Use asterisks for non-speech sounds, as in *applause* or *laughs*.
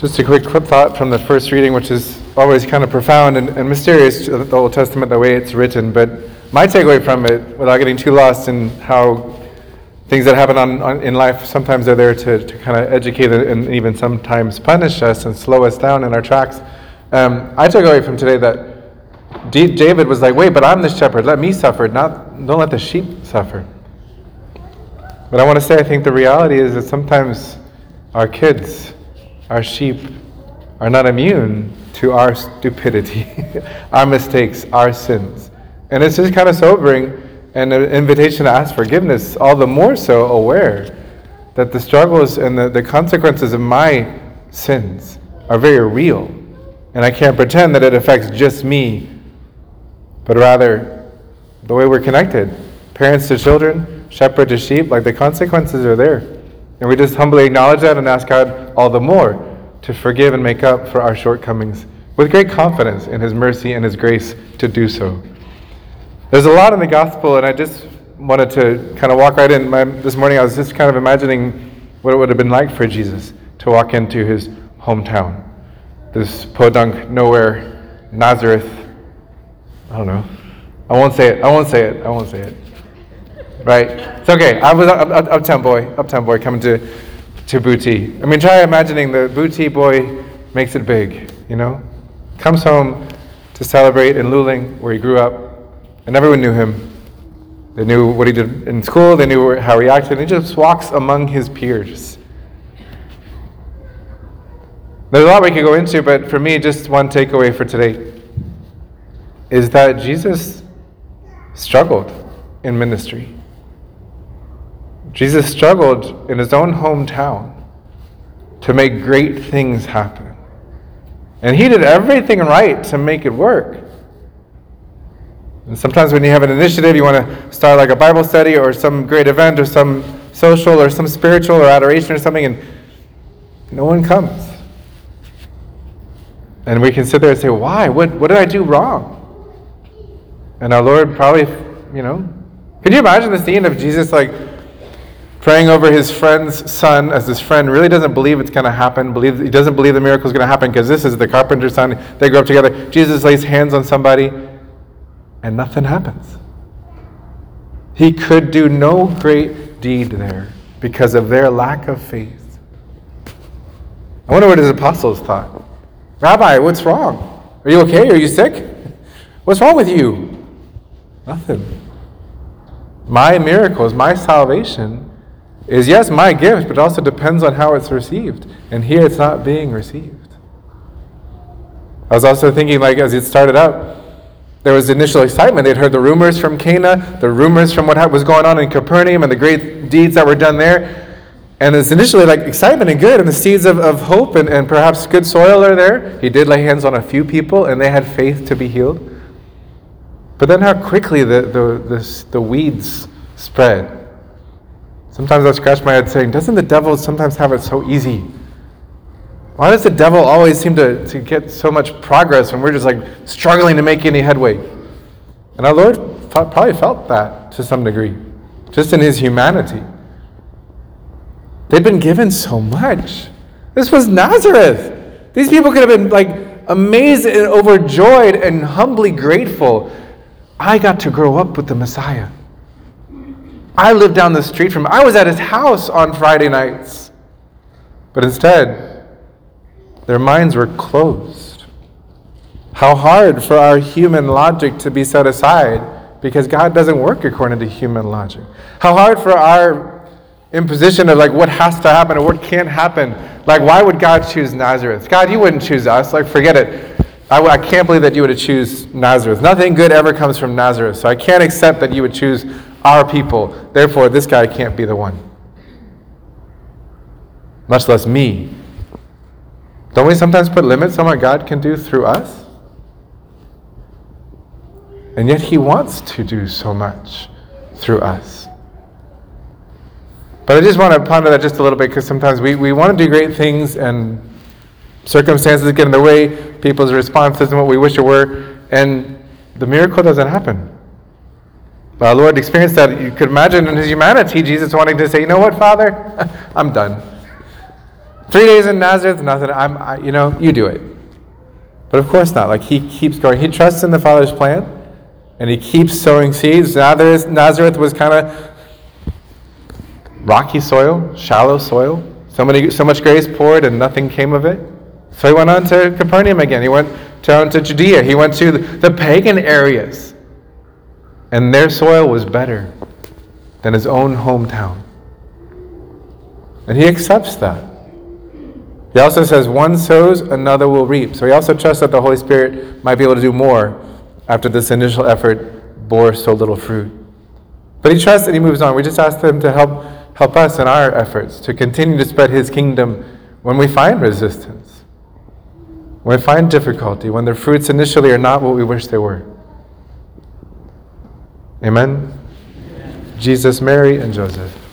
Just a quick thought from the first reading, which is always kind of profound and, and mysterious, the Old Testament, the way it's written. But my takeaway from it, without getting too lost in how things that happen on, on in life sometimes are there to, to kind of educate and even sometimes punish us and slow us down in our tracks. Um, I took away from today that D- David was like, wait, but I'm the shepherd. Let me suffer, not don't let the sheep suffer. But I want to say, I think the reality is that sometimes our kids, our sheep, are not immune to our stupidity, *laughs* our mistakes, our sins. And it's just kind of sobering and an invitation to ask forgiveness, all the more so aware that the struggles and the, the consequences of my sins are very real. And I can't pretend that it affects just me, but rather the way we're connected parents to children, shepherd to sheep, like the consequences are there. And we just humbly acknowledge that and ask God all the more to forgive and make up for our shortcomings with great confidence in His mercy and His grace to do so. There's a lot in the gospel, and I just wanted to kind of walk right in. My, this morning, I was just kind of imagining what it would have been like for Jesus to walk into his hometown, this podunk nowhere, Nazareth. I don't know. I won't say it. I won't say it. I won't say it. Right? It's okay. I was up, uptown boy, uptown boy coming to to Boutte. I mean, try imagining the Boutte boy makes it big. You know, comes home to celebrate in Luling, where he grew up and everyone knew him. They knew what he did in school, they knew how he acted, and he just walks among his peers. There's a lot we could go into, but for me, just one takeaway for today is that Jesus struggled in ministry. Jesus struggled in his own hometown to make great things happen. And he did everything right to make it work. And sometimes when you have an initiative, you want to start like a Bible study or some great event or some social or some spiritual or adoration or something, and no one comes. And we can sit there and say, Why? What, what did I do wrong? And our Lord probably, you know, can you imagine the scene of Jesus like praying over his friend's son as his friend really doesn't believe it's going to happen, believe, he doesn't believe the miracle is going to happen because this is the carpenter's son. They grew up together. Jesus lays hands on somebody and nothing happens. He could do no great deed there because of their lack of faith. I wonder what his apostles thought. Rabbi, what's wrong? Are you okay? Are you sick? What's wrong with you? Nothing. My miracles, my salvation is, yes, my gift, but also depends on how it's received. And here it's not being received. I was also thinking, like, as it started out, there was initial excitement. They'd heard the rumors from Cana, the rumors from what was going on in Capernaum, and the great deeds that were done there. And it's initially like excitement and good, and the seeds of, of hope and, and perhaps good soil are there. He did lay hands on a few people, and they had faith to be healed. But then how quickly the, the, the, the weeds spread. Sometimes I scratch my head saying, Doesn't the devil sometimes have it so easy? Why does the devil always seem to, to get so much progress when we're just like struggling to make any headway? And our Lord probably felt that to some degree, just in his humanity. They'd been given so much. This was Nazareth. These people could have been like amazed and overjoyed and humbly grateful. I got to grow up with the Messiah. I lived down the street from him. I was at his house on Friday nights. But instead, their minds were closed. How hard for our human logic to be set aside because God doesn't work according to human logic. How hard for our imposition of like what has to happen and what can't happen. Like, why would God choose Nazareth? God, you wouldn't choose us. Like, forget it. I, I can't believe that you would choose Nazareth. Nothing good ever comes from Nazareth. So I can't accept that you would choose our people. Therefore, this guy can't be the one. Much less me. Don't we sometimes put limits on what God can do through us? And yet He wants to do so much through us. But I just want to ponder that just a little bit because sometimes we, we want to do great things and circumstances get in the way, people's response isn't what we wish it were, and the miracle doesn't happen. Our Lord experienced that. You could imagine in his humanity, Jesus wanting to say, You know what, Father? *laughs* I'm done. Three days in Nazareth, nothing. I'm, I, you know, you do it. But of course not. Like he keeps going. He trusts in the Father's plan, and he keeps sowing seeds. Nazareth, Nazareth was kind of rocky soil, shallow soil. So many, so much grace poured, and nothing came of it. So he went on to Capernaum again. He went down to Judea. He went to the pagan areas, and their soil was better than his own hometown. And he accepts that. He also says, one sows, another will reap. So he also trusts that the Holy Spirit might be able to do more after this initial effort bore so little fruit. But he trusts and he moves on. We just ask him to help, help us in our efforts to continue to spread his kingdom when we find resistance, when we find difficulty, when the fruits initially are not what we wish they were. Amen. Jesus, Mary, and Joseph.